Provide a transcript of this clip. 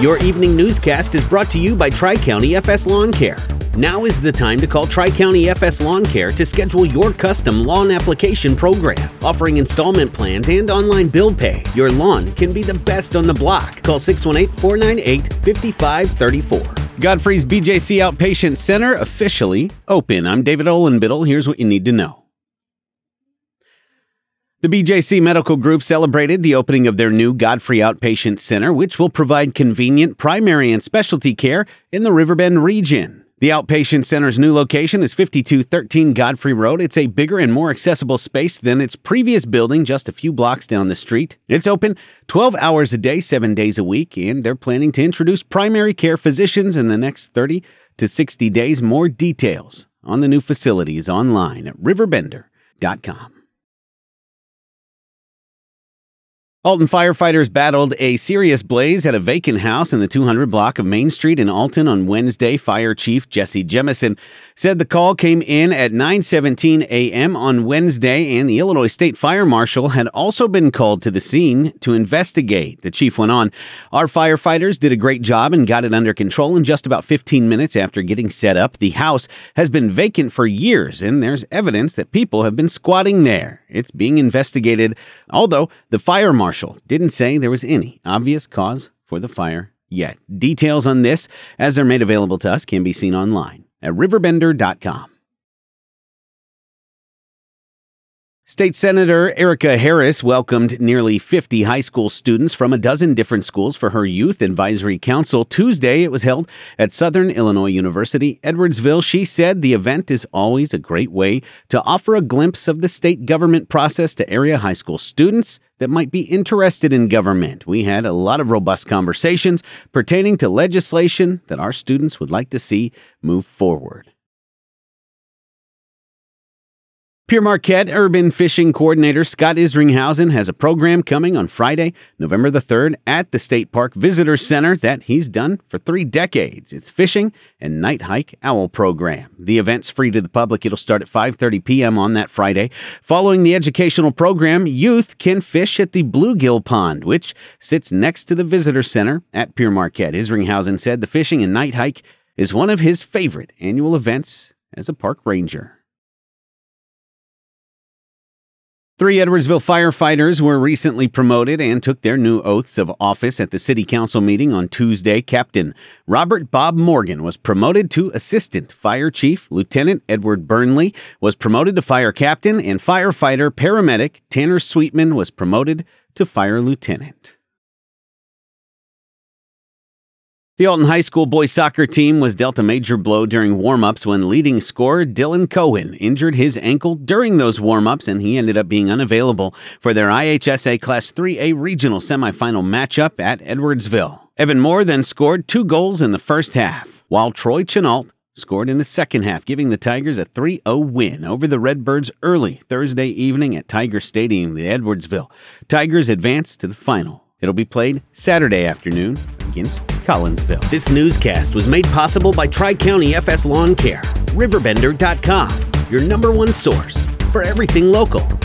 Your evening newscast is brought to you by Tri County FS Lawn Care. Now is the time to call Tri County FS Lawn Care to schedule your custom lawn application program. Offering installment plans and online bill pay, your lawn can be the best on the block. Call 618 498 5534. Godfrey's BJC Outpatient Center officially open. I'm David Olenbittle. Here's what you need to know. The BJC Medical Group celebrated the opening of their new Godfrey Outpatient Center, which will provide convenient primary and specialty care in the Riverbend region. The outpatient center's new location is 5213 Godfrey Road. It's a bigger and more accessible space than its previous building just a few blocks down the street. It's open 12 hours a day, 7 days a week, and they're planning to introduce primary care physicians in the next 30 to 60 days. More details on the new facilities online at riverbender.com. Alton firefighters battled a serious blaze at a vacant house in the 200 block of Main Street in Alton on Wednesday. Fire Chief Jesse Jemison said the call came in at 9:17 a.m. on Wednesday and the Illinois State Fire Marshal had also been called to the scene to investigate. The chief went on, "Our firefighters did a great job and got it under control in just about 15 minutes after getting set up. The house has been vacant for years and there's evidence that people have been squatting there. It's being investigated, although the fire marshal didn't say there was any obvious cause for the fire yet. Details on this, as they're made available to us, can be seen online at riverbender.com. State Senator Erica Harriss welcomed nearly 50 high school students from a dozen different schools for her Youth Advisory Council. Tuesday, it was held at Southern Illinois University, Edwardsville. She said the event is always a great way to offer a glimpse of the state government process to area high school students that might be interested in government. We had a lot of robust conversations pertaining to legislation that our students would like to see move forward. Pere Marquette Urban Fishing Coordinator Scott Isringhausen has a program coming on Friday, November the 3rd at the State Park Visitor Center that he's done for three decades. It's fishing and night hike owl program. The event's free to the public. It'll start at 5:30 p.m. on that Friday. Following the educational program, youth can fish at the Bluegill Pond, which sits next to the Visitor Center at Pere Marquette. Isringhausen said the fishing and night hike is one of his favorite annual events as a park ranger. Three Edwardsville firefighters were recently promoted and took their new oaths of office at the City Council meeting on Tuesday. Captain Robert Bob Morgan was promoted to Assistant Fire Chief. Lieutenant Edward Burnley was promoted to Fire Captain, and firefighter paramedic Tanner Sweetman was promoted to Fire Lieutenant. The Alton High School boys soccer team was dealt a major blow during warm-ups when leading scorer Dylan Cohen injured his ankle during those warm-ups and he ended up being unavailable for their IHSA Class 3A regional semifinal matchup at Edwardsville. Evan Moore then scored two goals in the first half, while Troy Chenault scored in the second half, giving the Tigers a 3 0 win over the Redbirds early Thursday evening at Tiger Stadium in Edwardsville. Tigers advance to the final. It'll be played Saturday afternoon against Collinsville. This newscast was made possible by Tri County FS Lawn Care, Riverbender.com, your number one source for everything local.